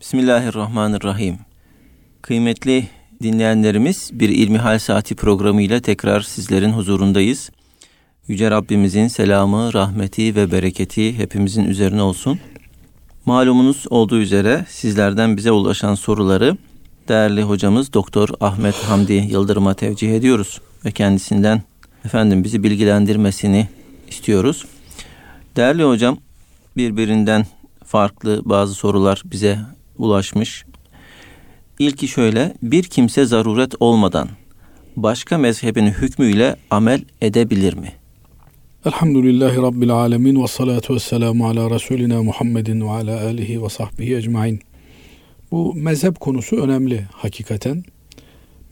Bismillahirrahmanirrahim. Kıymetli dinleyenlerimiz bir İlmihal Saati programıyla tekrar sizlerin huzurundayız. Yüce Rabbimizin selamı, rahmeti ve bereketi hepimizin üzerine olsun. Malumunuz olduğu üzere sizlerden bize ulaşan soruları değerli hocamız Doktor Ahmet Hamdi Yıldırım'a tevcih ediyoruz ve kendisinden efendim bizi bilgilendirmesini istiyoruz. Değerli hocam birbirinden farklı bazı sorular bize ulaşmış. İlki şöyle, bir kimse zaruret olmadan başka mezhebin hükmüyle amel edebilir mi? Elhamdülillahi Rabbil alemin ve salatu ve selamu ala Resulina Muhammedin ve ala alihi ve sahbihi ecmain. Bu mezhep konusu önemli hakikaten.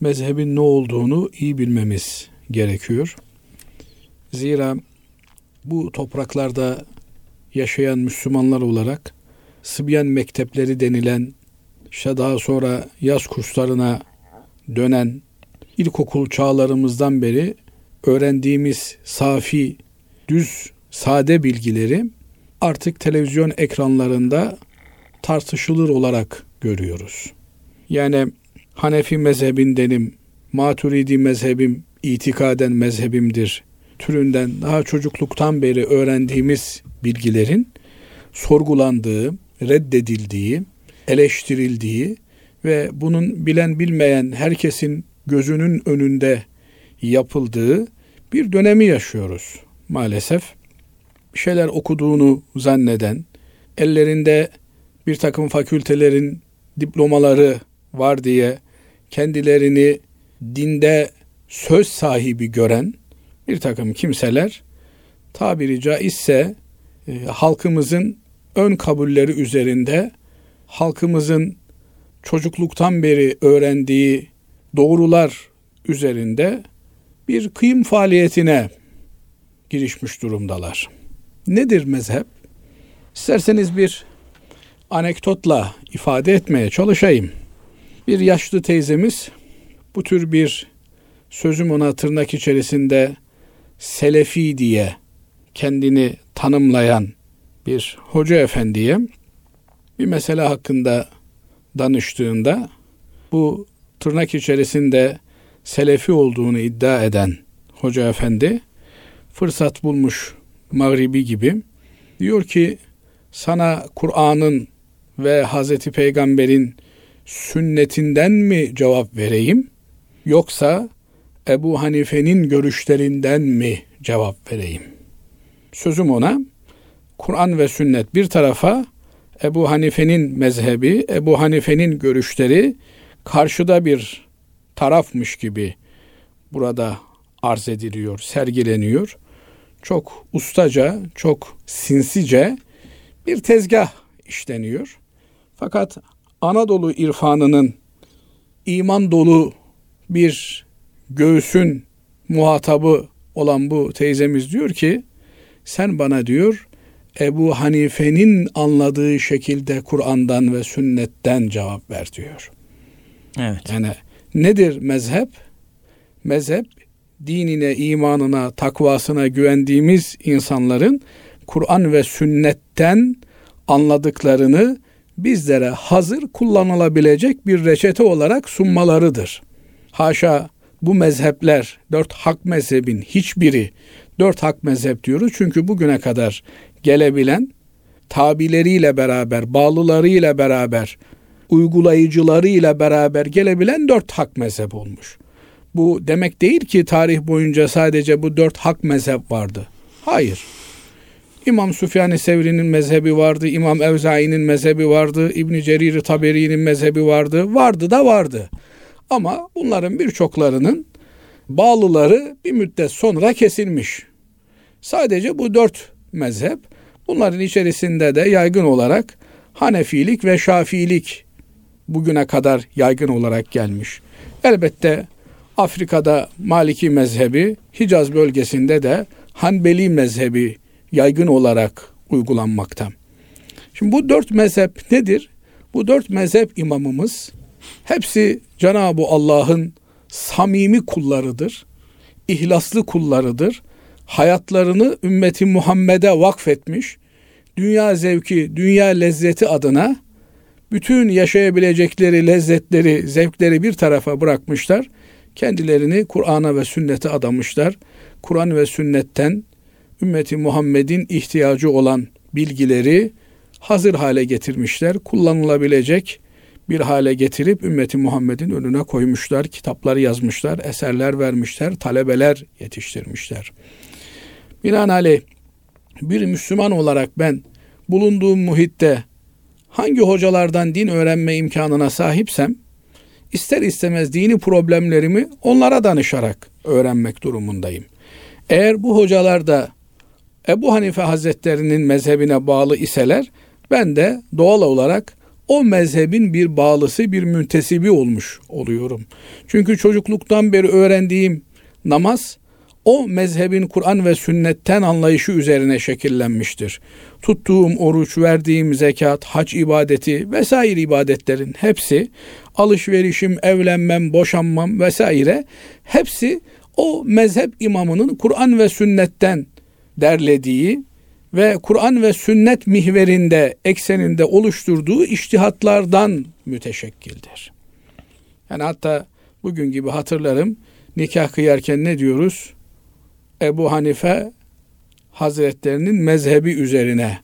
Mezhebin ne olduğunu iyi bilmemiz gerekiyor. Zira bu topraklarda yaşayan Müslümanlar olarak Sıbyan mektepleri denilen işte daha sonra yaz kurslarına dönen ilkokul çağlarımızdan beri öğrendiğimiz safi, düz, sade bilgileri artık televizyon ekranlarında tartışılır olarak görüyoruz. Yani Hanefi mezhebindenim, Maturidi mezhebim, itikaden mezhebimdir türünden daha çocukluktan beri öğrendiğimiz bilgilerin sorgulandığı, reddedildiği, eleştirildiği ve bunun bilen bilmeyen herkesin gözünün önünde yapıldığı bir dönemi yaşıyoruz maalesef. Bir şeyler okuduğunu zanneden, ellerinde bir takım fakültelerin diplomaları var diye kendilerini dinde söz sahibi gören bir takım kimseler tabiri caizse e, halkımızın ön kabulleri üzerinde halkımızın çocukluktan beri öğrendiği doğrular üzerinde bir kıyım faaliyetine girişmiş durumdalar. Nedir mezhep? İsterseniz bir anekdotla ifade etmeye çalışayım. Bir yaşlı teyzemiz bu tür bir sözüm ona tırnak içerisinde selefi diye kendini tanımlayan bir hoca efendiye bir mesele hakkında danıştığında bu tırnak içerisinde selefi olduğunu iddia eden hoca efendi fırsat bulmuş mağribi gibi diyor ki sana Kur'an'ın ve Hazreti Peygamber'in sünnetinden mi cevap vereyim yoksa Ebu Hanife'nin görüşlerinden mi cevap vereyim? Sözüm ona Kur'an ve sünnet bir tarafa Ebu Hanife'nin mezhebi, Ebu Hanife'nin görüşleri karşıda bir tarafmış gibi burada arz ediliyor, sergileniyor. Çok ustaca, çok sinsice bir tezgah işleniyor. Fakat Anadolu irfanının iman dolu bir göğsün muhatabı olan bu teyzemiz diyor ki sen bana diyor Ebu Hanife'nin anladığı şekilde Kur'an'dan ve sünnetten cevap ver diyor. Evet. Yani nedir mezhep? Mezhep dinine, imanına, takvasına güvendiğimiz insanların Kur'an ve sünnetten anladıklarını bizlere hazır kullanılabilecek bir reçete olarak sunmalarıdır. Haşa bu mezhepler, dört hak mezhebin hiçbiri, dört hak mezhep diyoruz çünkü bugüne kadar gelebilen tabileriyle beraber, bağlılarıyla beraber, uygulayıcılarıyla beraber gelebilen dört hak mezhep olmuş. Bu demek değil ki tarih boyunca sadece bu dört hak mezhep vardı. Hayır. İmam Süfyan-ı Sevri'nin mezhebi vardı, İmam Evzai'nin mezhebi vardı, İbn Cerir Taberi'nin mezhebi vardı. Vardı da vardı. Ama bunların birçoklarının bağlıları bir müddet sonra kesilmiş. Sadece bu dört mezhep bunların içerisinde de yaygın olarak Hanefilik ve Şafiilik bugüne kadar yaygın olarak gelmiş. Elbette Afrika'da Maliki mezhebi, Hicaz bölgesinde de Hanbeli mezhebi yaygın olarak uygulanmakta. Şimdi bu dört mezhep nedir? Bu dört mezhep imamımız hepsi Cenab-ı Allah'ın samimi kullarıdır, ihlaslı kullarıdır. Hayatlarını ümmeti Muhammed'e vakfetmiş, dünya zevki, dünya lezzeti adına bütün yaşayabilecekleri lezzetleri, zevkleri bir tarafa bırakmışlar. Kendilerini Kur'an'a ve sünnete adamışlar. Kur'an ve sünnetten ümmeti Muhammed'in ihtiyacı olan bilgileri hazır hale getirmişler. Kullanılabilecek bir hale getirip ümmeti Muhammed'in önüne koymuşlar. Kitapları yazmışlar, eserler vermişler, talebeler yetiştirmişler. Binaenaleyh bir Müslüman olarak ben bulunduğum muhitte hangi hocalardan din öğrenme imkanına sahipsem ister istemez dini problemlerimi onlara danışarak öğrenmek durumundayım. Eğer bu hocalar da Ebu Hanife Hazretlerinin mezhebine bağlı iseler ben de doğal olarak o mezhebin bir bağlısı, bir müntesibi olmuş oluyorum. Çünkü çocukluktan beri öğrendiğim namaz o mezhebin Kur'an ve sünnetten anlayışı üzerine şekillenmiştir. Tuttuğum oruç, verdiğim zekat, hac ibadeti vesaire ibadetlerin hepsi alışverişim, evlenmem, boşanmam vesaire hepsi o mezhep imamının Kur'an ve sünnetten derlediği ve Kur'an ve sünnet mihverinde, ekseninde oluşturduğu iştihatlardan müteşekkildir. Yani hatta bugün gibi hatırlarım nikah kıyarken ne diyoruz? Ebu Hanife Hazretlerinin mezhebi üzerine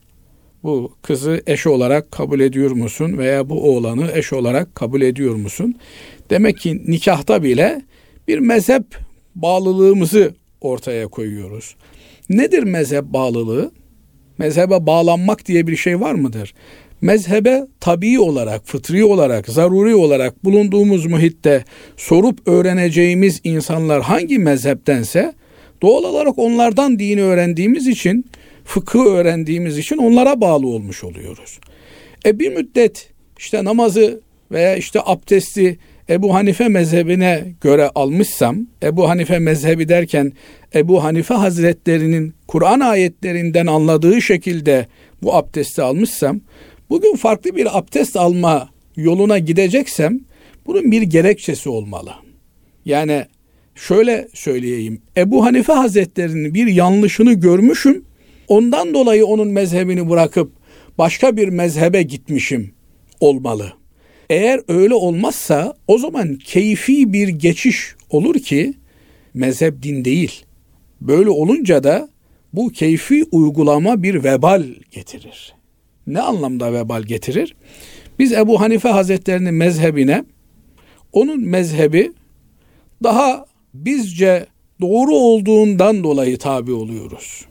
bu kızı eş olarak kabul ediyor musun veya bu oğlanı eş olarak kabul ediyor musun? Demek ki nikahta bile bir mezhep bağlılığımızı ortaya koyuyoruz. Nedir mezhep bağlılığı? Mezhebe bağlanmak diye bir şey var mıdır? Mezhebe tabii olarak, fıtri olarak, zaruri olarak bulunduğumuz muhitte sorup öğreneceğimiz insanlar hangi mezheptense doğal olarak onlardan dini öğrendiğimiz için, fıkıh öğrendiğimiz için onlara bağlı olmuş oluyoruz. E bir müddet işte namazı veya işte abdesti Ebu Hanife mezhebine göre almışsam, Ebu Hanife mezhebi derken Ebu Hanife Hazretlerinin Kur'an ayetlerinden anladığı şekilde bu abdesti almışsam, bugün farklı bir abdest alma yoluna gideceksem bunun bir gerekçesi olmalı. Yani şöyle söyleyeyim. Ebu Hanife Hazretlerinin bir yanlışını görmüşüm. Ondan dolayı onun mezhebini bırakıp başka bir mezhebe gitmişim olmalı. Eğer öyle olmazsa o zaman keyfi bir geçiş olur ki mezhep din değil. Böyle olunca da bu keyfi uygulama bir vebal getirir. Ne anlamda vebal getirir? Biz Ebu Hanife Hazretlerinin mezhebine onun mezhebi daha bizce doğru olduğundan dolayı tabi oluyoruz.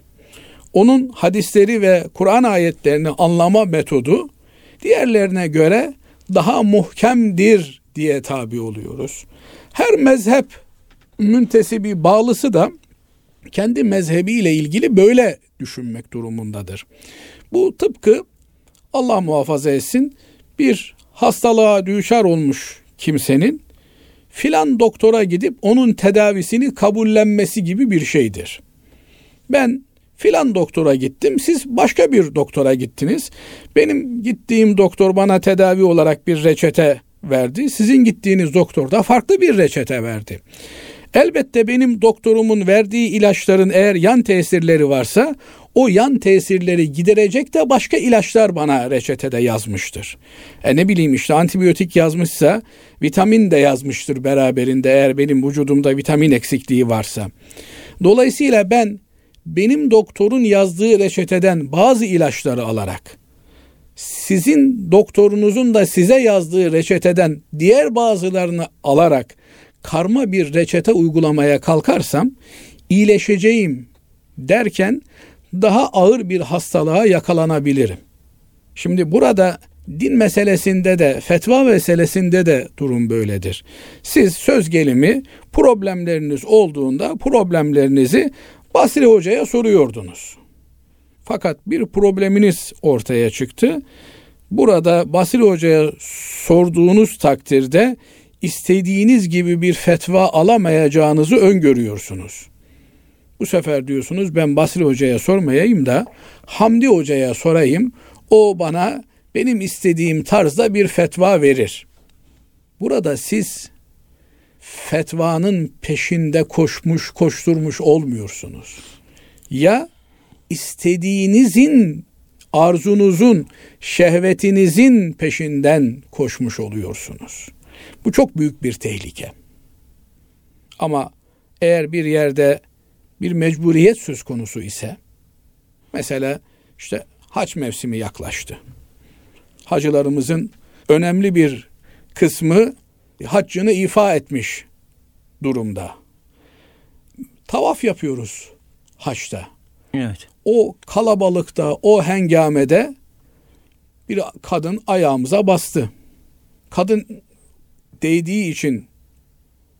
Onun hadisleri ve Kur'an ayetlerini anlama metodu diğerlerine göre daha muhkemdir diye tabi oluyoruz. Her mezhep müntesibi bağlısı da kendi mezhebiyle ilgili böyle düşünmek durumundadır. Bu tıpkı Allah muhafaza etsin bir hastalığa düşer olmuş kimsenin filan doktora gidip onun tedavisini kabullenmesi gibi bir şeydir. Ben filan doktora gittim. Siz başka bir doktora gittiniz. Benim gittiğim doktor bana tedavi olarak bir reçete verdi. Sizin gittiğiniz doktor da farklı bir reçete verdi. Elbette benim doktorumun verdiği ilaçların eğer yan tesirleri varsa o yan tesirleri giderecek de başka ilaçlar bana reçetede yazmıştır. E ne bileyim işte antibiyotik yazmışsa vitamin de yazmıştır beraberinde eğer benim vücudumda vitamin eksikliği varsa. Dolayısıyla ben benim doktorun yazdığı reçeteden bazı ilaçları alarak sizin doktorunuzun da size yazdığı reçeteden diğer bazılarını alarak karma bir reçete uygulamaya kalkarsam iyileşeceğim derken daha ağır bir hastalığa yakalanabilirim. Şimdi burada din meselesinde de fetva meselesinde de durum böyledir. Siz söz gelimi problemleriniz olduğunda problemlerinizi Basri Hoca'ya soruyordunuz. Fakat bir probleminiz ortaya çıktı. Burada Basri Hoca'ya sorduğunuz takdirde istediğiniz gibi bir fetva alamayacağınızı öngörüyorsunuz. Bu sefer diyorsunuz ben Basri Hoca'ya sormayayım da Hamdi Hoca'ya sorayım. O bana benim istediğim tarzda bir fetva verir. Burada siz fetvanın peşinde koşmuş, koşturmuş olmuyorsunuz. Ya istediğinizin arzunuzun, şehvetinizin peşinden koşmuş oluyorsunuz. Bu çok büyük bir tehlike. Ama eğer bir yerde bir mecburiyet söz konusu ise mesela işte haç mevsimi yaklaştı. Hacılarımızın önemli bir kısmı haccını ifa etmiş durumda. Tavaf yapıyoruz haçta. Evet. O kalabalıkta, o hengamede bir kadın ayağımıza bastı. Kadın değdiği için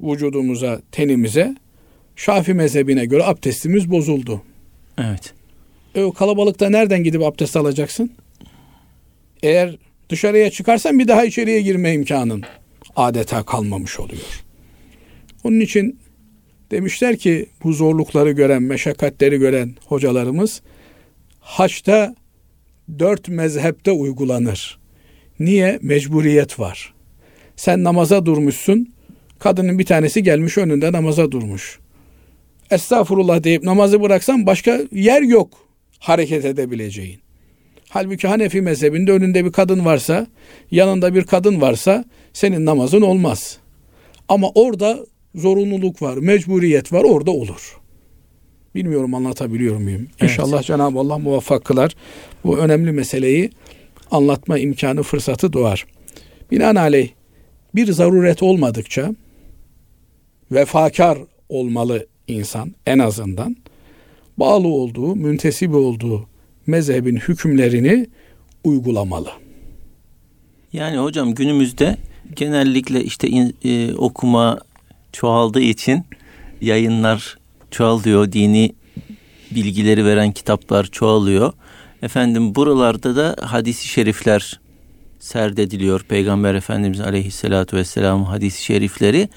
vücudumuza, tenimize Şafi mezhebine göre abdestimiz bozuldu. Evet. E o kalabalıkta nereden gidip abdest alacaksın? Eğer dışarıya çıkarsan bir daha içeriye girme imkanın adeta kalmamış oluyor. Onun için demişler ki bu zorlukları gören, meşakkatleri gören hocalarımız haçta dört mezhepte uygulanır. Niye? Mecburiyet var. Sen namaza durmuşsun. Kadının bir tanesi gelmiş önünde namaza durmuş. Estağfurullah deyip namazı bıraksan başka yer yok hareket edebileceğin. Halbuki Hanefi mezhebinde önünde bir kadın varsa, yanında bir kadın varsa senin namazın olmaz. Ama orada zorunluluk var, mecburiyet var, orada olur. Bilmiyorum anlatabiliyor muyum? Evet. İnşallah Cenab-ı Allah muvaffak kılar. Bu önemli meseleyi anlatma imkanı, fırsatı doğar. Binaenaleyh bir zaruret olmadıkça vefakar olmalı insan en azından bağlı olduğu, müntesip olduğu mezhebin hükümlerini uygulamalı. Yani hocam günümüzde genellikle işte in, e, okuma çoğaldığı için yayınlar çoğalıyor, dini bilgileri veren kitaplar çoğalıyor. Efendim buralarda da hadisi şerifler serdediliyor. Peygamber Efendimiz Aleyhisselatü Vesselam hadisi şerifleri.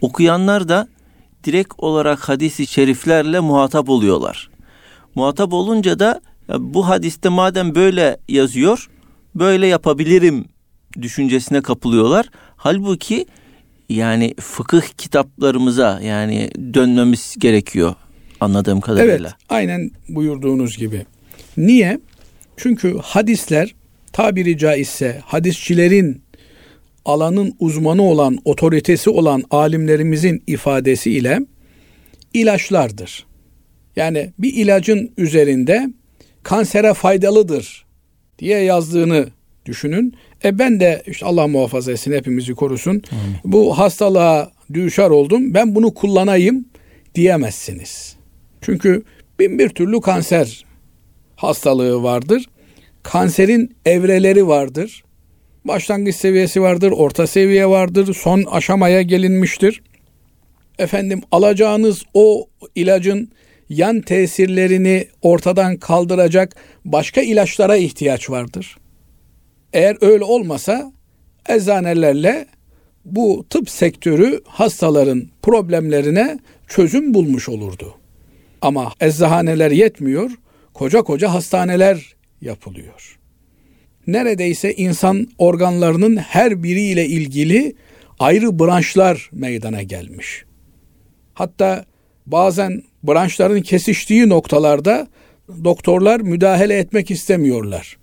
Okuyanlar da direkt olarak hadisi şeriflerle muhatap oluyorlar. Muhatap olunca da bu hadiste madem böyle yazıyor, böyle yapabilirim düşüncesine kapılıyorlar. Halbuki yani fıkıh kitaplarımıza yani dönmemiz gerekiyor anladığım kadarıyla. Evet, aynen buyurduğunuz gibi. Niye? Çünkü hadisler tabiri caizse hadisçilerin alanın uzmanı olan, otoritesi olan alimlerimizin ifadesiyle ilaçlardır. Yani bir ilacın üzerinde kansere faydalıdır diye yazdığını düşünün. E ben de işte Allah muhafaza etsin hepimizi korusun. Amin. Bu hastalığa düşar oldum. Ben bunu kullanayım diyemezsiniz. Çünkü bin bir türlü kanser hastalığı vardır. Kanserin evreleri vardır. Başlangıç seviyesi vardır, orta seviye vardır, son aşamaya gelinmiştir. Efendim alacağınız o ilacın yan tesirlerini ortadan kaldıracak başka ilaçlara ihtiyaç vardır. Eğer öyle olmasa eczanelerle bu tıp sektörü hastaların problemlerine çözüm bulmuş olurdu. Ama eczaneler yetmiyor, koca koca hastaneler yapılıyor. Neredeyse insan organlarının her biriyle ilgili ayrı branşlar meydana gelmiş. Hatta bazen branşların kesiştiği noktalarda doktorlar müdahale etmek istemiyorlar.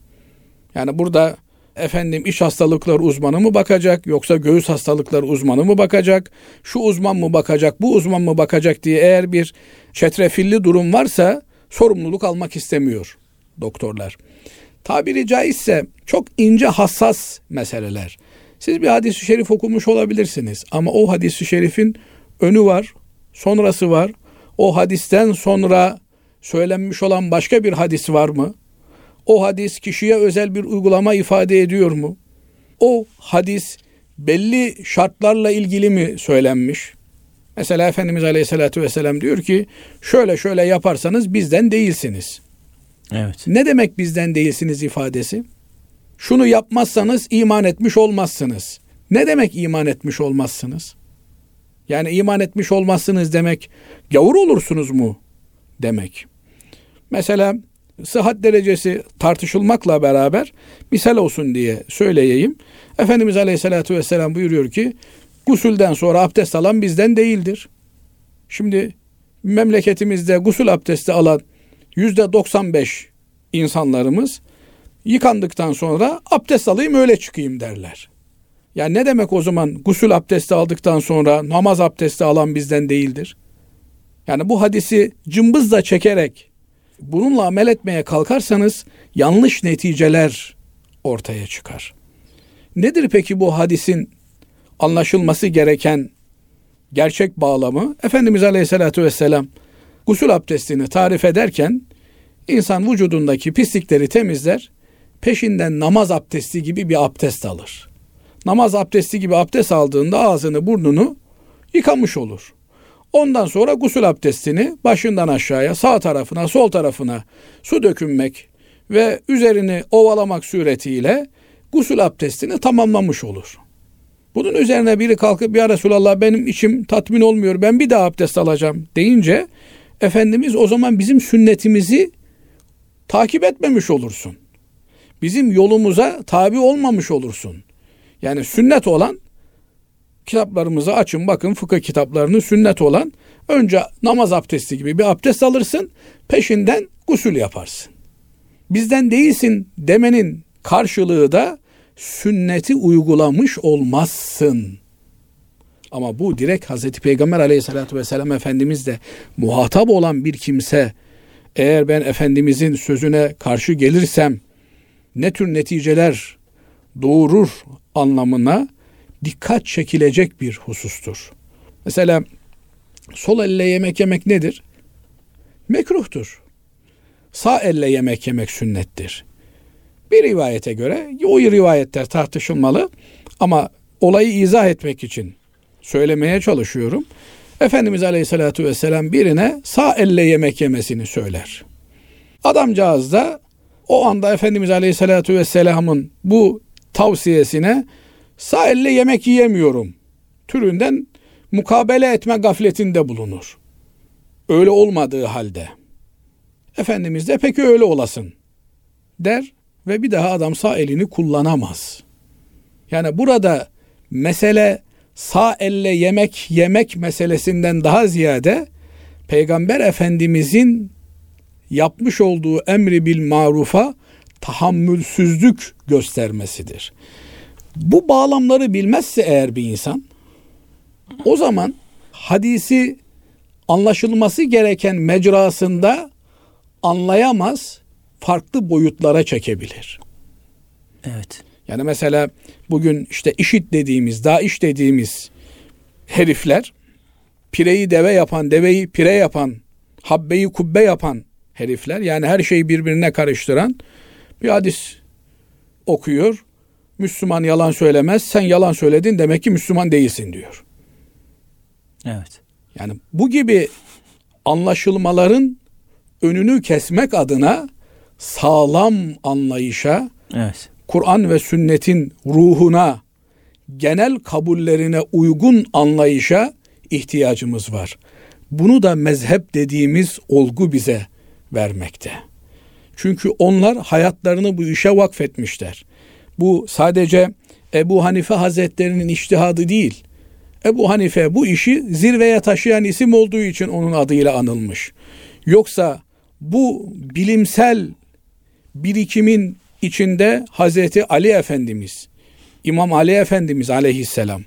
Yani burada efendim iç hastalıklar uzmanı mı bakacak yoksa göğüs hastalıklar uzmanı mı bakacak? Şu uzman mı bakacak, bu uzman mı bakacak diye eğer bir çetrefilli durum varsa sorumluluk almak istemiyor doktorlar. Tabiri caizse çok ince hassas meseleler. Siz bir hadis-i şerif okumuş olabilirsiniz ama o hadis-i şerifin önü var, sonrası var. O hadisten sonra söylenmiş olan başka bir hadis var mı? O hadis kişiye özel bir uygulama ifade ediyor mu? O hadis belli şartlarla ilgili mi söylenmiş? Mesela Efendimiz Aleyhisselatü Vesselam diyor ki şöyle şöyle yaparsanız bizden değilsiniz. Evet. Ne demek bizden değilsiniz ifadesi? Şunu yapmazsanız iman etmiş olmazsınız. Ne demek iman etmiş olmazsınız? Yani iman etmiş olmazsınız demek gavur olursunuz mu demek. Mesela sıhhat derecesi tartışılmakla beraber misal olsun diye söyleyeyim. Efendimiz Aleyhisselatü Vesselam buyuruyor ki gusülden sonra abdest alan bizden değildir. Şimdi memleketimizde gusül abdesti alan 95 insanlarımız Yıkandıktan sonra abdest alayım öyle çıkayım derler. Yani ne demek o zaman gusül abdesti aldıktan sonra namaz abdesti alan bizden değildir? Yani bu hadisi cımbızla çekerek bununla amel etmeye kalkarsanız yanlış neticeler ortaya çıkar. Nedir peki bu hadisin anlaşılması gereken gerçek bağlamı? Efendimiz Aleyhisselatü Vesselam gusül abdestini tarif ederken insan vücudundaki pislikleri temizler, peşinden namaz abdesti gibi bir abdest alır. Namaz abdesti gibi abdest aldığında ağzını burnunu yıkamış olur. Ondan sonra gusül abdestini başından aşağıya, sağ tarafına, sol tarafına su dökünmek ve üzerini ovalamak suretiyle gusül abdestini tamamlamış olur. Bunun üzerine biri kalkıp ya Resulallah benim içim tatmin olmuyor ben bir daha abdest alacağım deyince Efendimiz o zaman bizim sünnetimizi takip etmemiş olursun. Bizim yolumuza tabi olmamış olursun. Yani sünnet olan kitaplarımızı açın bakın fıkıh kitaplarını sünnet olan önce namaz abdesti gibi bir abdest alırsın peşinden gusül yaparsın. Bizden değilsin demenin karşılığı da sünneti uygulamış olmazsın. Ama bu direkt Hazreti Peygamber aleyhissalatü vesselam Efendimiz de muhatap olan bir kimse eğer ben Efendimizin sözüne karşı gelirsem ne tür neticeler doğurur anlamına dikkat çekilecek bir husustur. Mesela sol elle yemek yemek nedir? Mekruhtur. Sağ elle yemek yemek sünnettir. Bir rivayete göre o rivayetler tartışılmalı ama olayı izah etmek için söylemeye çalışıyorum. Efendimiz Aleyhisselatü Vesselam birine sağ elle yemek yemesini söyler. Adamcağız da o anda Efendimiz Aleyhisselatü Vesselam'ın bu tavsiyesine sağ elle yemek yiyemiyorum türünden mukabele etme gafletinde bulunur. Öyle olmadığı halde. Efendimiz de peki öyle olasın der ve bir daha adam sağ elini kullanamaz. Yani burada mesele sağ elle yemek yemek meselesinden daha ziyade Peygamber Efendimizin yapmış olduğu emri bil marufa tahammülsüzlük göstermesidir. Bu bağlamları bilmezse eğer bir insan o zaman hadisi anlaşılması gereken mecrasında anlayamaz, farklı boyutlara çekebilir. Evet. Yani mesela bugün işte işit dediğimiz, daha iş dediğimiz herifler pireyi deve yapan, deveyi pire yapan, habbeyi kubbe yapan herifler yani her şeyi birbirine karıştıran bir hadis okuyor. Müslüman yalan söylemez. Sen yalan söyledin demek ki Müslüman değilsin diyor. Evet. Yani bu gibi anlaşılmaların önünü kesmek adına sağlam anlayışa, evet. Kur'an ve sünnetin ruhuna, genel kabullerine uygun anlayışa ihtiyacımız var. Bunu da mezhep dediğimiz olgu bize vermekte. Çünkü onlar hayatlarını bu işe vakfetmişler. Bu sadece Ebu Hanife Hazretlerinin iştihadı değil. Ebu Hanife bu işi zirveye taşıyan isim olduğu için onun adıyla anılmış. Yoksa bu bilimsel birikimin içinde Hazreti Ali Efendimiz, İmam Ali Efendimiz aleyhisselam,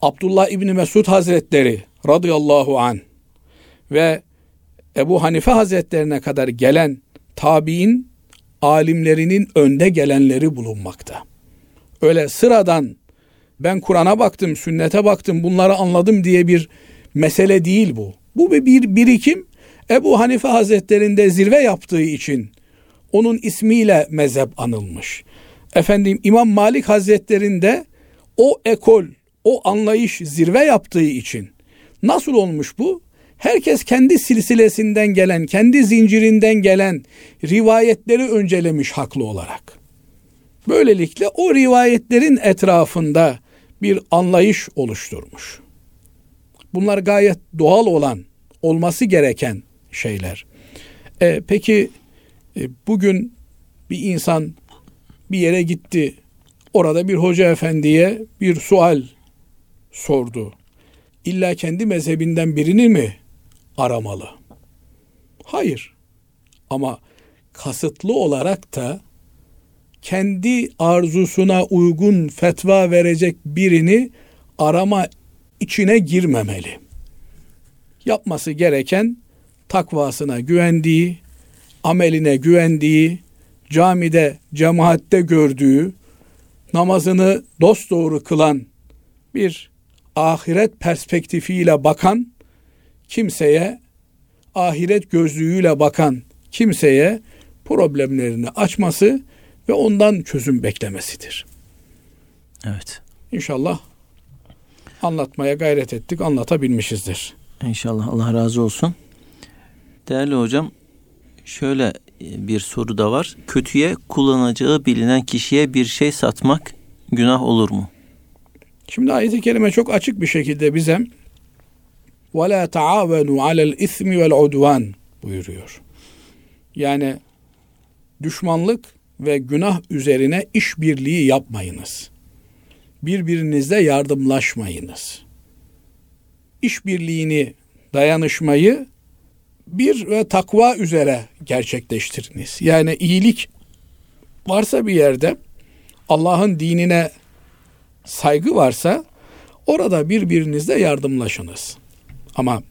Abdullah İbni Mesud Hazretleri radıyallahu an ve Ebu Hanife Hazretlerine kadar gelen tabi'in alimlerinin önde gelenleri bulunmakta. Öyle sıradan ben Kur'an'a baktım, sünnete baktım, bunları anladım diye bir mesele değil bu. Bu bir, bir birikim Ebu Hanife Hazretlerinde zirve yaptığı için onun ismiyle mezhep anılmış. Efendim İmam Malik Hazretlerinde o ekol, o anlayış zirve yaptığı için nasıl olmuş bu? Herkes kendi silsilesinden gelen, kendi zincirinden gelen rivayetleri öncelemiş haklı olarak. Böylelikle o rivayetlerin etrafında bir anlayış oluşturmuş. Bunlar gayet doğal olan, olması gereken şeyler. E, peki bugün bir insan bir yere gitti. Orada bir hoca efendiye bir sual sordu. İlla kendi mezhebinden birini mi aramalı? Hayır. Ama kasıtlı olarak da kendi arzusuna uygun fetva verecek birini arama içine girmemeli. Yapması gereken takvasına güvendiği, ameline güvendiği, camide, cemaatte gördüğü, namazını dosdoğru kılan bir ahiret perspektifiyle bakan kimseye, ahiret gözlüğüyle bakan kimseye problemlerini açması ve ondan çözüm beklemesidir. Evet. İnşallah anlatmaya gayret ettik, anlatabilmişizdir. İnşallah Allah razı olsun. Değerli hocam, şöyle bir soru da var. Kötüye kullanacağı bilinen kişiye bir şey satmak günah olur mu? Şimdi ayet-i kerime çok açık bir şekilde bize وَلَا تَعَاوَنُوا عَلَى الْاِثْمِ وَالْعُدْوَانِ buyuruyor. Yani düşmanlık ve günah üzerine işbirliği yapmayınız. Birbirinizle yardımlaşmayınız. İşbirliğini, dayanışmayı bir ve takva üzere gerçekleştiriniz. Yani iyilik varsa bir yerde Allah'ın dinine saygı varsa orada birbirinizle yardımlaşınız. Ama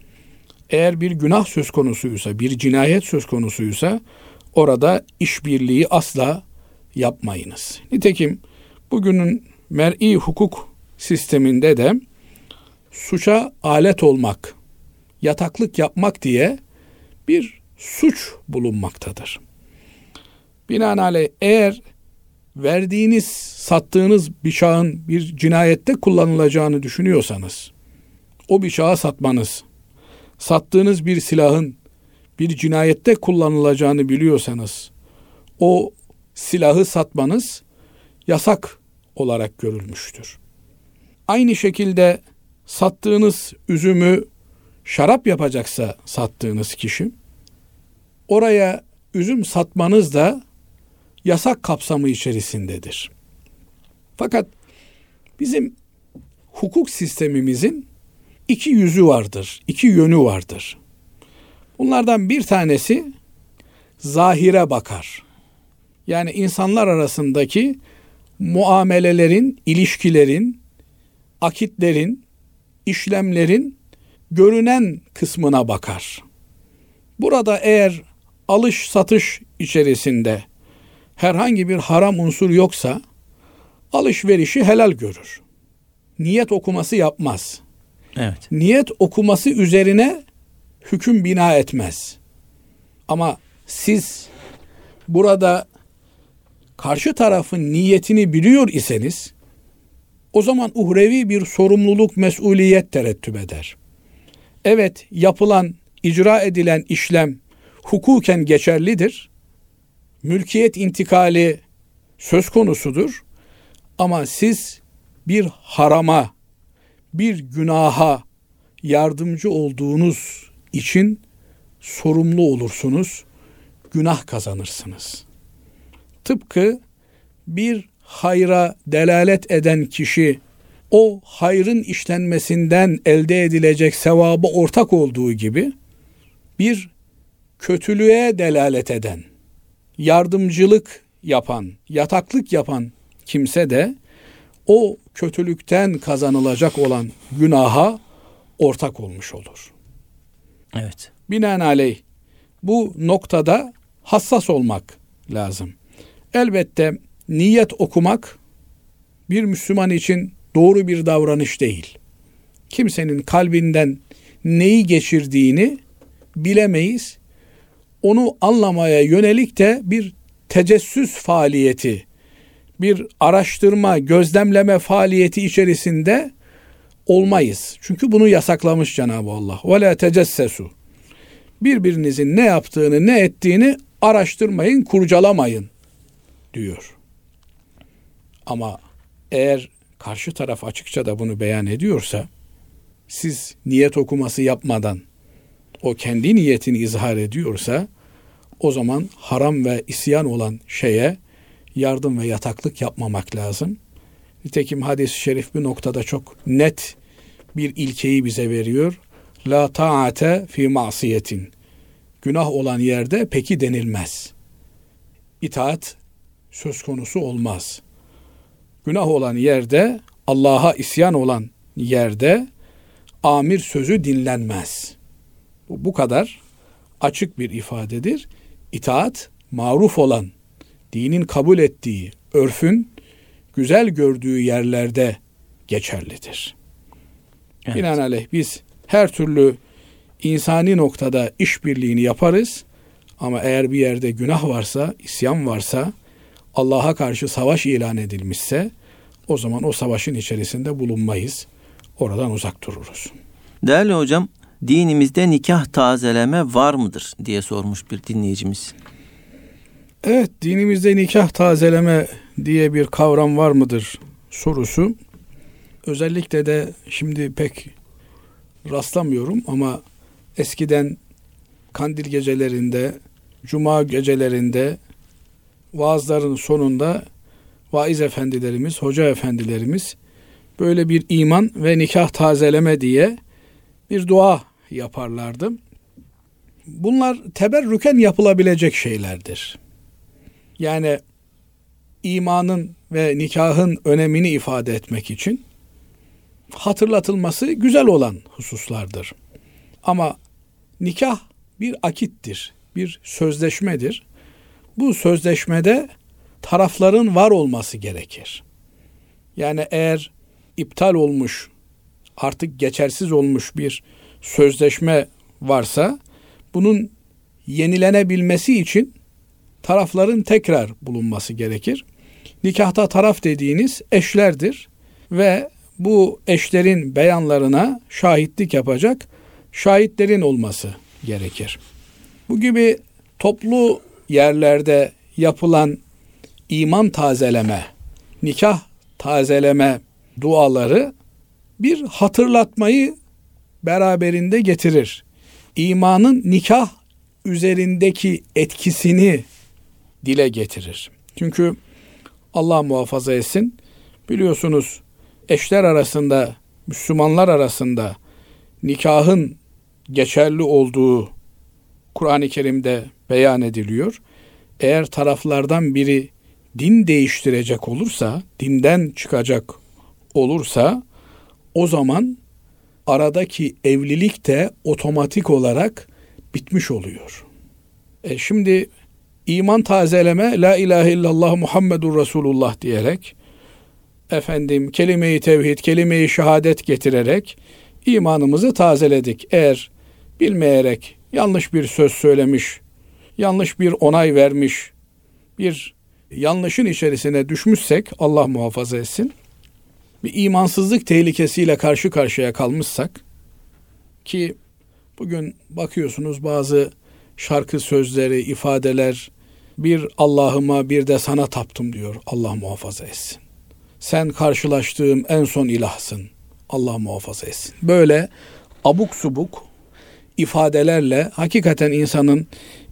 eğer bir günah söz konusuysa, bir cinayet söz konusuysa orada işbirliği asla yapmayınız. Nitekim bugünün mer'i hukuk sisteminde de suça alet olmak, yataklık yapmak diye bir suç bulunmaktadır. Binaenaleyh eğer verdiğiniz, sattığınız bıçağın bir cinayette kullanılacağını düşünüyorsanız, o bıçağı satmanız, sattığınız bir silahın bir cinayette kullanılacağını biliyorsanız, o silahı satmanız yasak olarak görülmüştür. Aynı şekilde sattığınız üzümü şarap yapacaksa sattığınız kişi, oraya üzüm satmanız da yasak kapsamı içerisindedir. Fakat bizim hukuk sistemimizin iki yüzü vardır, iki yönü vardır. Bunlardan bir tanesi zahire bakar. Yani insanlar arasındaki muamelelerin, ilişkilerin, akitlerin, işlemlerin görünen kısmına bakar. Burada eğer alış satış içerisinde herhangi bir haram unsur yoksa alışverişi helal görür. Niyet okuması yapmaz. Evet. Niyet okuması üzerine hüküm bina etmez. Ama siz burada karşı tarafın niyetini biliyor iseniz o zaman uhrevi bir sorumluluk, mesuliyet terettüp eder. Evet, yapılan, icra edilen işlem hukuken geçerlidir. Mülkiyet intikali söz konusudur. Ama siz bir harama, bir günaha yardımcı olduğunuz için sorumlu olursunuz, günah kazanırsınız. Tıpkı bir hayra delalet eden kişi o hayrın işlenmesinden elde edilecek sevabı ortak olduğu gibi bir kötülüğe delalet eden, yardımcılık yapan, yataklık yapan kimse de o kötülükten kazanılacak olan günaha ortak olmuş olur. Evet. Binaenaleyh bu noktada hassas olmak lazım. Elbette niyet okumak bir Müslüman için doğru bir davranış değil. Kimsenin kalbinden neyi geçirdiğini bilemeyiz. Onu anlamaya yönelik de bir tecessüs faaliyeti, bir araştırma, gözlemleme faaliyeti içerisinde olmayız. Çünkü bunu yasaklamış Cenab-ı Allah. Ve la tecessesu. Birbirinizin ne yaptığını, ne ettiğini araştırmayın, kurcalamayın diyor. Ama eğer karşı taraf açıkça da bunu beyan ediyorsa siz niyet okuması yapmadan o kendi niyetini izhar ediyorsa o zaman haram ve isyan olan şeye yardım ve yataklık yapmamak lazım. Nitekim hadis-i şerif bir noktada çok net bir ilkeyi bize veriyor. La taate fi masiyetin. Günah olan yerde peki denilmez. İtaat söz konusu olmaz. Günah olan yerde, Allah'a isyan olan yerde amir sözü dinlenmez. Bu, bu kadar açık bir ifadedir. İtaat maruf olan, dinin kabul ettiği, örfün güzel gördüğü yerlerde geçerlidir. Evet. Binaenaleyh biz her türlü insani noktada işbirliğini yaparız ama eğer bir yerde günah varsa, isyan varsa, Allah'a karşı savaş ilan edilmişse o zaman o savaşın içerisinde bulunmayız. Oradan uzak dururuz. Değerli hocam, dinimizde nikah tazeleme var mıdır diye sormuş bir dinleyicimiz. Evet, dinimizde nikah tazeleme diye bir kavram var mıdır sorusu. Özellikle de şimdi pek rastlamıyorum ama eskiden kandil gecelerinde, cuma gecelerinde vaazların sonunda vaiz efendilerimiz, hoca efendilerimiz böyle bir iman ve nikah tazeleme diye bir dua yaparlardı. Bunlar teberrüken yapılabilecek şeylerdir. Yani imanın ve nikahın önemini ifade etmek için hatırlatılması güzel olan hususlardır. Ama nikah bir akittir, bir sözleşmedir. Bu sözleşmede tarafların var olması gerekir. Yani eğer iptal olmuş, artık geçersiz olmuş bir sözleşme varsa bunun yenilenebilmesi için tarafların tekrar bulunması gerekir. Nikahta taraf dediğiniz eşlerdir ve bu eşlerin beyanlarına şahitlik yapacak şahitlerin olması gerekir. Bu gibi toplu yerlerde yapılan iman tazeleme, nikah tazeleme duaları bir hatırlatmayı beraberinde getirir. İmanın nikah üzerindeki etkisini dile getirir. Çünkü Allah muhafaza etsin. Biliyorsunuz eşler arasında, Müslümanlar arasında nikahın geçerli olduğu Kur'an-ı Kerim'de beyan ediliyor. Eğer taraflardan biri din değiştirecek olursa, dinden çıkacak olursa o zaman aradaki evlilik de otomatik olarak bitmiş oluyor. E şimdi iman tazeleme la ilahe illallah Muhammedur Resulullah diyerek efendim kelime-i tevhid, kelime-i şehadet getirerek imanımızı tazeledik. Eğer bilmeyerek yanlış bir söz söylemiş, yanlış bir onay vermiş, bir yanlışın içerisine düşmüşsek Allah muhafaza etsin. Bir imansızlık tehlikesiyle karşı karşıya kalmışsak ki bugün bakıyorsunuz bazı şarkı sözleri, ifadeler bir Allah'ıma bir de sana taptım diyor. Allah muhafaza etsin. Sen karşılaştığım en son ilahsın. Allah muhafaza etsin. Böyle abuk subuk ifadelerle hakikaten insanın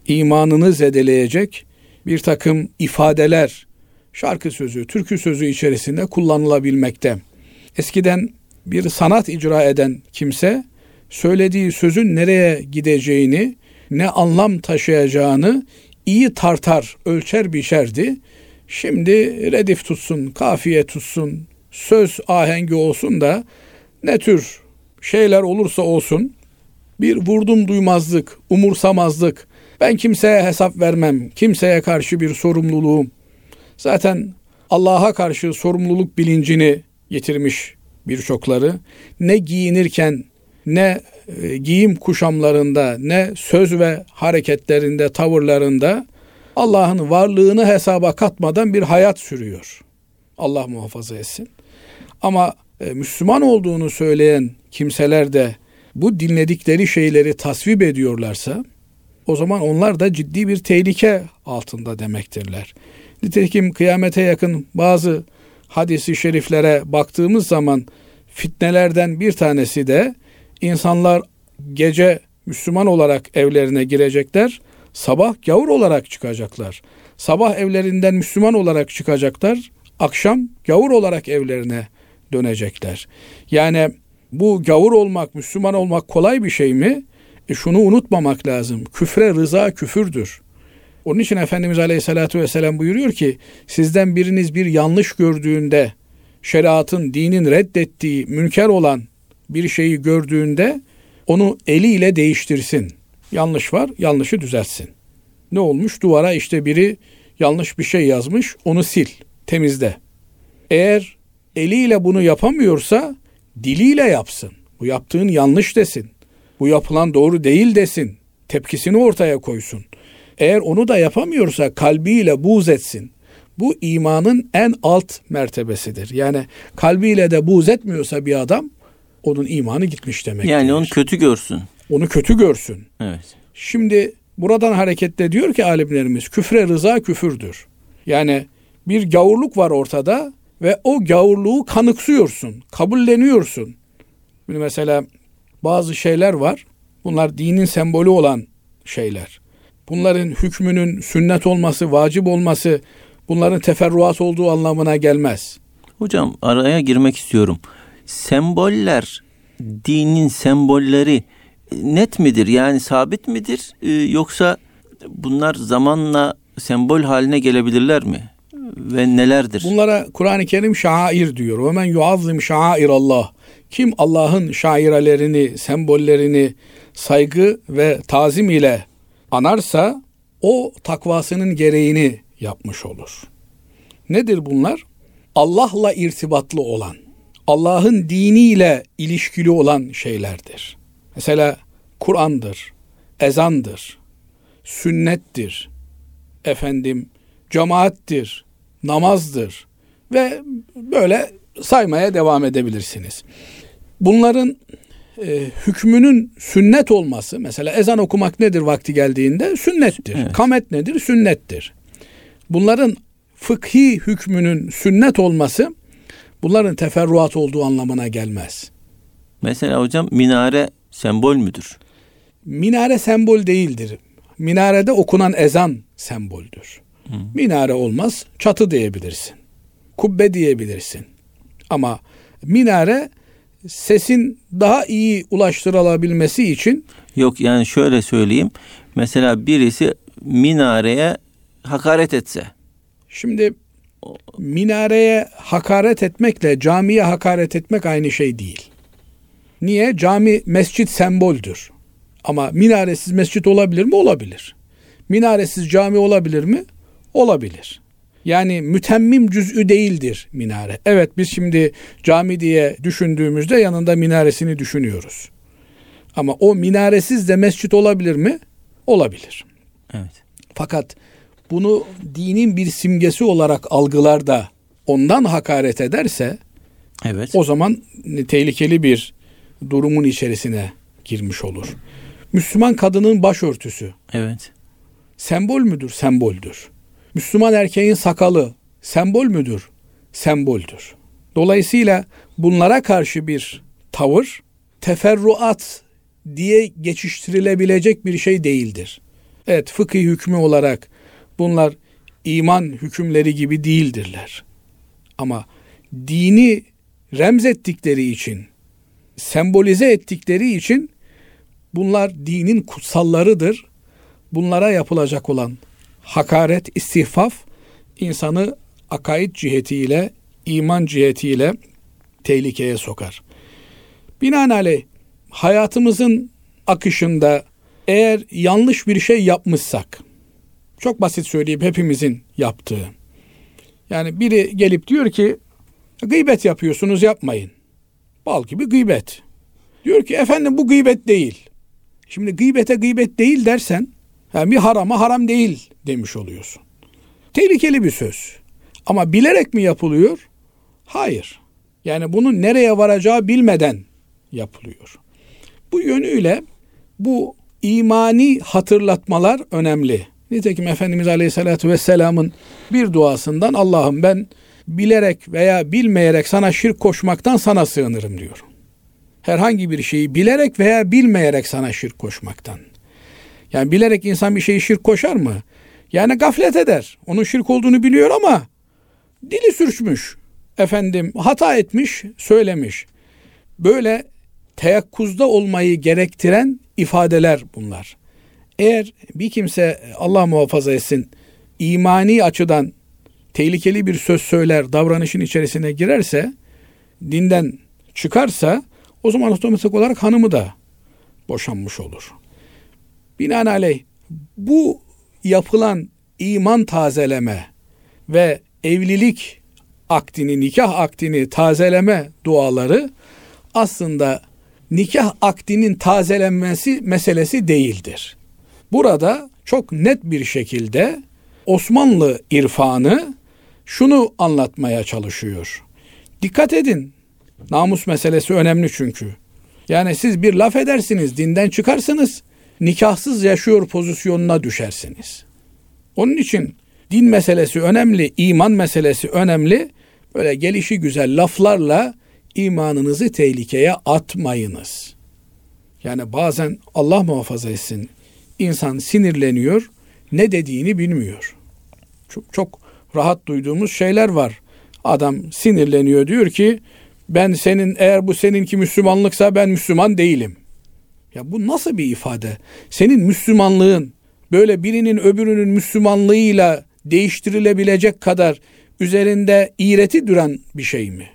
imanını zedeleyecek bir takım ifadeler şarkı sözü, türkü sözü içerisinde kullanılabilmekte. Eskiden bir sanat icra eden kimse söylediği sözün nereye gideceğini, ne anlam taşıyacağını iyi tartar, ölçer biçerdi. Şimdi redif tutsun, kafiye tutsun, söz ahengi olsun da ne tür şeyler olursa olsun bir vurdum duymazlık, umursamazlık, ben kimseye hesap vermem, kimseye karşı bir sorumluluğum. Zaten Allah'a karşı sorumluluk bilincini getirmiş birçokları. Ne giyinirken, ne e, giyim kuşamlarında, ne söz ve hareketlerinde, tavırlarında Allah'ın varlığını hesaba katmadan bir hayat sürüyor. Allah muhafaza etsin. Ama e, Müslüman olduğunu söyleyen kimseler de bu dinledikleri şeyleri tasvip ediyorlarsa o zaman onlar da ciddi bir tehlike altında demektirler. Nitekim kıyamete yakın bazı hadisi şeriflere baktığımız zaman fitnelerden bir tanesi de insanlar gece Müslüman olarak evlerine girecekler, sabah gavur olarak çıkacaklar. Sabah evlerinden Müslüman olarak çıkacaklar, akşam gavur olarak evlerine dönecekler. Yani bu gavur olmak, Müslüman olmak kolay bir şey mi? E şunu unutmamak lazım. Küfre rıza küfürdür. Onun için Efendimiz Aleyhisselatü Vesselam buyuruyor ki sizden biriniz bir yanlış gördüğünde şeriatın, dinin reddettiği, münker olan bir şeyi gördüğünde onu eliyle değiştirsin. Yanlış var, yanlışı düzeltsin. Ne olmuş? Duvara işte biri yanlış bir şey yazmış, onu sil, temizle. Eğer eliyle bunu yapamıyorsa diliyle yapsın. Bu yaptığın yanlış desin. Bu yapılan doğru değil desin. Tepkisini ortaya koysun. Eğer onu da yapamıyorsa kalbiyle buğz etsin. Bu imanın en alt mertebesidir. Yani kalbiyle de buğz etmiyorsa bir adam onun imanı gitmiş demek. Yani onu kötü görsün. Onu kötü görsün. Evet. Şimdi buradan hareketle diyor ki alimlerimiz küfre rıza küfürdür. Yani bir gavurluk var ortada ve o gavurluğu kanıksıyorsun, kabulleniyorsun. Şimdi mesela bazı şeyler var. Bunlar dinin sembolü olan şeyler. Bunların hükmünün sünnet olması, vacip olması bunların teferruat olduğu anlamına gelmez. Hocam araya girmek istiyorum. Semboller, dinin sembolleri net midir? Yani sabit midir? Ee, yoksa bunlar zamanla sembol haline gelebilirler mi? Ve nelerdir? Bunlara Kur'an-ı Kerim şair diyor. Ve men yuazzim şair Allah. Kim Allah'ın şairelerini, sembollerini saygı ve tazim ile anarsa o takvasının gereğini yapmış olur. Nedir bunlar? Allah'la irtibatlı olan, Allah'ın diniyle ilişkili olan şeylerdir. Mesela Kur'an'dır, ezandır, sünnettir, efendim cemaattir, namazdır ve böyle saymaya devam edebilirsiniz. Bunların e, hükmünün sünnet olması mesela ezan okumak nedir vakti geldiğinde sünnettir. Evet. Kamet nedir? Sünnettir. Bunların fıkhi hükmünün sünnet olması bunların teferruat olduğu anlamına gelmez. Mesela hocam minare sembol müdür? Minare sembol değildir. Minarede okunan ezan semboldür. Minare olmaz, çatı diyebilirsin. Kubbe diyebilirsin. Ama minare sesin daha iyi ulaştırılabilmesi için Yok yani şöyle söyleyeyim. Mesela birisi minareye hakaret etse. Şimdi minareye hakaret etmekle camiye hakaret etmek aynı şey değil. Niye? Cami mescit semboldür. Ama minaresiz mescit olabilir mi? Olabilir. Minaresiz cami olabilir mi? Olabilir. Yani mütemmim cüz'ü değildir minare. Evet biz şimdi cami diye düşündüğümüzde yanında minaresini düşünüyoruz. Ama o minaresiz de mescit olabilir mi? Olabilir. Evet. Fakat bunu dinin bir simgesi olarak algılar da ondan hakaret ederse evet. o zaman tehlikeli bir durumun içerisine girmiş olur. Müslüman kadının başörtüsü. Evet. Sembol müdür? Semboldür. Müslüman erkeğin sakalı sembol müdür? Semboldür. Dolayısıyla bunlara karşı bir tavır teferruat diye geçiştirilebilecek bir şey değildir. Evet fıkhi hükmü olarak bunlar iman hükümleri gibi değildirler. Ama dini remzettikleri için, sembolize ettikleri için bunlar dinin kutsallarıdır. Bunlara yapılacak olan hakaret, istihfaf insanı akaid cihetiyle, iman cihetiyle tehlikeye sokar. Binaenaleyh hayatımızın akışında eğer yanlış bir şey yapmışsak, çok basit söyleyeyim hepimizin yaptığı. Yani biri gelip diyor ki gıybet yapıyorsunuz yapmayın. Bal gibi gıybet. Diyor ki efendim bu gıybet değil. Şimdi gıybete gıybet değil dersen yani bir harama haram değil demiş oluyorsun. Tehlikeli bir söz. Ama bilerek mi yapılıyor? Hayır. Yani bunun nereye varacağı bilmeden yapılıyor. Bu yönüyle bu imani hatırlatmalar önemli. Nitekim Efendimiz Aleyhisselatü Vesselam'ın bir duasından Allah'ım ben bilerek veya bilmeyerek sana şirk koşmaktan sana sığınırım diyor. Herhangi bir şeyi bilerek veya bilmeyerek sana şirk koşmaktan. Yani bilerek insan bir şeyi şirk koşar mı? Yani gaflet eder. Onun şirk olduğunu biliyor ama dili sürçmüş. Efendim hata etmiş, söylemiş. Böyle teyakkuzda olmayı gerektiren ifadeler bunlar. Eğer bir kimse Allah muhafaza etsin imani açıdan tehlikeli bir söz söyler, davranışın içerisine girerse, dinden çıkarsa o zaman otomatik olarak hanımı da boşanmış olur. Binaenaleyh bu yapılan iman tazeleme ve evlilik akdini, nikah akdini tazeleme duaları aslında nikah akdinin tazelenmesi meselesi değildir. Burada çok net bir şekilde Osmanlı irfanı şunu anlatmaya çalışıyor. Dikkat edin. Namus meselesi önemli çünkü. Yani siz bir laf edersiniz, dinden çıkarsınız, nikahsız yaşıyor pozisyonuna düşersiniz. Onun için din meselesi önemli, iman meselesi önemli. Böyle gelişi güzel laflarla imanınızı tehlikeye atmayınız. Yani bazen Allah muhafaza etsin insan sinirleniyor, ne dediğini bilmiyor. Çok, çok rahat duyduğumuz şeyler var. Adam sinirleniyor diyor ki ben senin eğer bu seninki Müslümanlıksa ben Müslüman değilim. Ya bu nasıl bir ifade? Senin Müslümanlığın böyle birinin öbürünün Müslümanlığıyla değiştirilebilecek kadar üzerinde iğreti duran bir şey mi?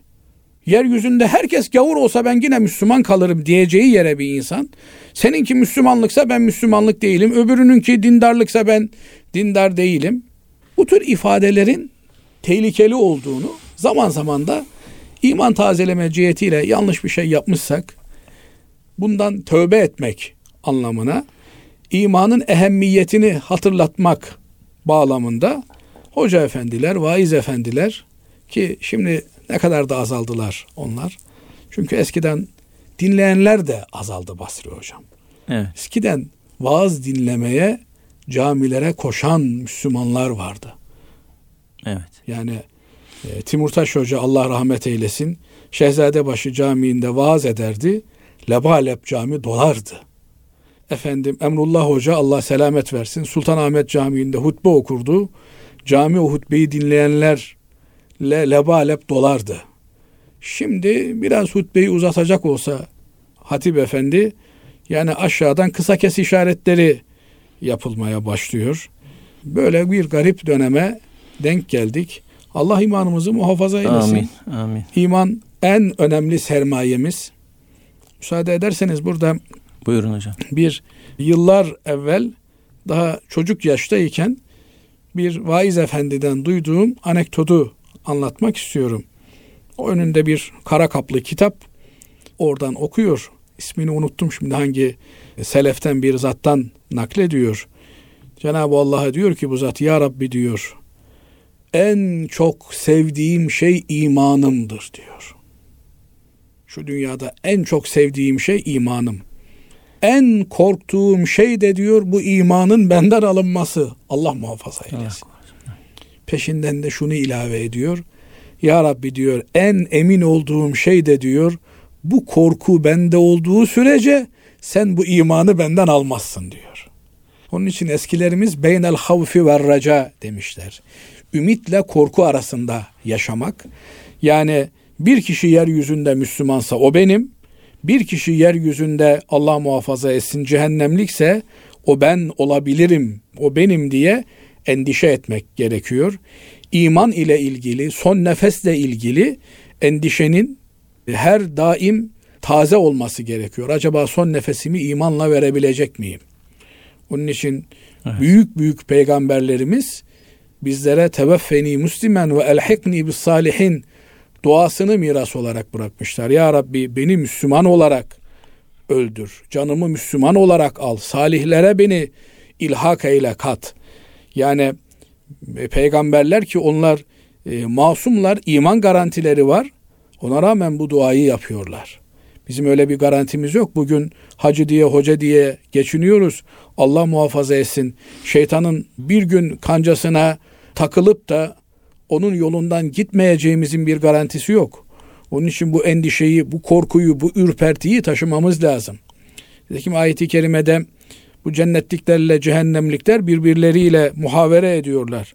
Yeryüzünde herkes gavur olsa ben yine Müslüman kalırım diyeceği yere bir insan. Seninki Müslümanlıksa ben Müslümanlık değilim. Öbürününki dindarlıksa ben dindar değilim. Bu tür ifadelerin tehlikeli olduğunu zaman zaman da iman tazeleme cihetiyle yanlış bir şey yapmışsak bundan tövbe etmek anlamına imanın ehemmiyetini hatırlatmak bağlamında hoca efendiler, vaiz efendiler ki şimdi ne kadar da azaldılar onlar. Çünkü eskiden dinleyenler de azaldı Basri hocam. Evet. Eskiden vaaz dinlemeye camilere koşan Müslümanlar vardı. Evet. Yani e, Timurtaş Hoca Allah rahmet eylesin Şehzadebaşı Camii'nde vaaz ederdi. Lebalep cami dolardı. Efendim Emrullah Hoca Allah selamet versin Sultanahmet Camii'nde hutbe okurdu. Cami o hutbeyi dinleyenlerle lebalep dolardı. Şimdi biraz hutbeyi uzatacak olsa Hatip Efendi yani aşağıdan kısa kes işaretleri yapılmaya başlıyor. Böyle bir garip döneme denk geldik. Allah imanımızı muhafaza eylesin. Amin. Amin. İman en önemli sermayemiz. Müsaade ederseniz burada Buyurun hocam. Bir yıllar evvel daha çocuk yaştayken bir vaiz efendiden duyduğum anekdotu anlatmak istiyorum. O önünde bir kara kaplı kitap oradan okuyor. İsmini unuttum şimdi hangi seleften bir zattan naklediyor. Cenab-ı Allah'a diyor ki bu zat ya Rabbi diyor. En çok sevdiğim şey imanımdır diyor. Şu dünyada en çok sevdiğim şey imanım. En korktuğum şey de diyor bu imanın benden alınması. Allah muhafaza eylesin. Peşinden de şunu ilave ediyor. Ya Rabbi diyor en emin olduğum şey de diyor bu korku bende olduğu sürece sen bu imanı benden almazsın diyor. Onun için eskilerimiz beynel havfi ve raca demişler. Ümitle korku arasında yaşamak. Yani bir kişi yeryüzünde Müslümansa o benim. Bir kişi yeryüzünde Allah muhafaza etsin cehennemlikse o ben olabilirim, o benim diye endişe etmek gerekiyor. İman ile ilgili, son nefesle ilgili endişenin her daim taze olması gerekiyor. Acaba son nefesimi imanla verebilecek miyim? Onun için evet. büyük büyük peygamberlerimiz bizlere teveffeni muslimen ve elhikni bis salihin duasını miras olarak bırakmışlar. Ya Rabbi beni Müslüman olarak öldür. Canımı Müslüman olarak al. Salihlere beni ilhak eyle kat. Yani e, peygamberler ki onlar e, masumlar, iman garantileri var. Ona rağmen bu duayı yapıyorlar. Bizim öyle bir garantimiz yok. Bugün hacı diye hoca diye geçiniyoruz. Allah muhafaza etsin. Şeytanın bir gün kancasına takılıp da onun yolundan gitmeyeceğimizin bir garantisi yok. Onun için bu endişeyi, bu korkuyu, bu ürpertiyi taşımamız lazım. Nitekim ayeti kerimede bu cennetliklerle cehennemlikler birbirleriyle muhavere ediyorlar.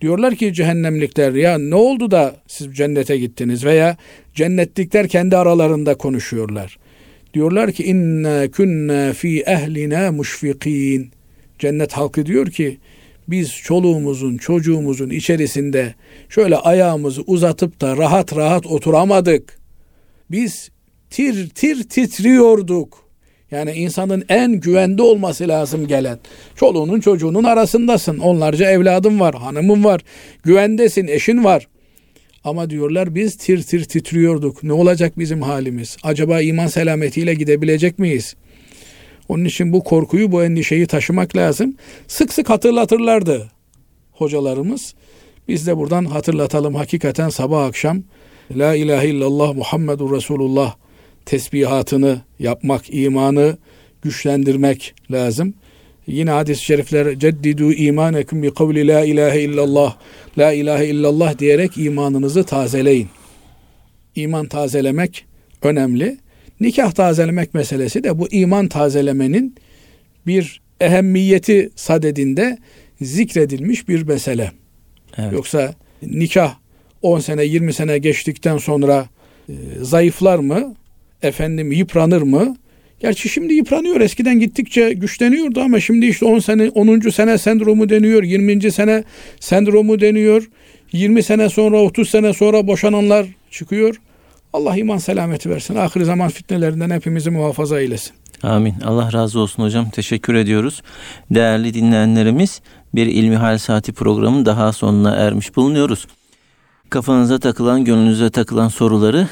Diyorlar ki cehennemlikler ya ne oldu da siz cennete gittiniz veya cennetlikler kendi aralarında konuşuyorlar. Diyorlar ki inna kunna fi ehlina müşfikin. cennet halkı diyor ki biz çoluğumuzun çocuğumuzun içerisinde şöyle ayağımızı uzatıp da rahat rahat oturamadık. Biz tir tir titriyorduk. Yani insanın en güvende olması lazım gelen. Çoluğunun çocuğunun arasındasın. Onlarca evladın var, hanımın var. Güvendesin, eşin var. Ama diyorlar biz tir tir titriyorduk. Ne olacak bizim halimiz? Acaba iman selametiyle gidebilecek miyiz? Onun için bu korkuyu, bu endişeyi taşımak lazım. Sık sık hatırlatırlardı hocalarımız. Biz de buradan hatırlatalım. Hakikaten sabah akşam La ilahe illallah Muhammedur Resulullah tesbihatını yapmak, imanı güçlendirmek lazım. Yine hadis-i şerifler ceddidu imanekum bi kavli la ilahe illallah la ilahe illallah diyerek imanınızı tazeleyin. İman tazelemek önemli. Nikah tazelemek meselesi de bu iman tazelemenin bir ehemmiyeti sadedinde zikredilmiş bir mesele. Evet. Yoksa nikah 10 sene 20 sene geçtikten sonra e, zayıflar mı? Efendim yıpranır mı? Gerçi şimdi yıpranıyor. Eskiden gittikçe güçleniyordu ama şimdi işte 10 sene 10. sene sendromu deniyor. 20. sene sendromu deniyor. 20 sene sonra 30 sene sonra boşananlar çıkıyor. Allah iman selameti versin. Ahir zaman fitnelerinden hepimizi muhafaza eylesin. Amin. Allah razı olsun hocam. Teşekkür ediyoruz. Değerli dinleyenlerimiz bir İlmihal Saati programı daha sonuna ermiş bulunuyoruz. Kafanıza takılan, gönlünüze takılan soruları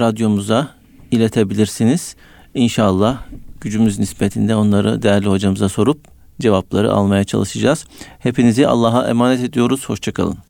radyomuza iletebilirsiniz. İnşallah gücümüz nispetinde onları değerli hocamıza sorup cevapları almaya çalışacağız. Hepinizi Allah'a emanet ediyoruz. Hoşçakalın.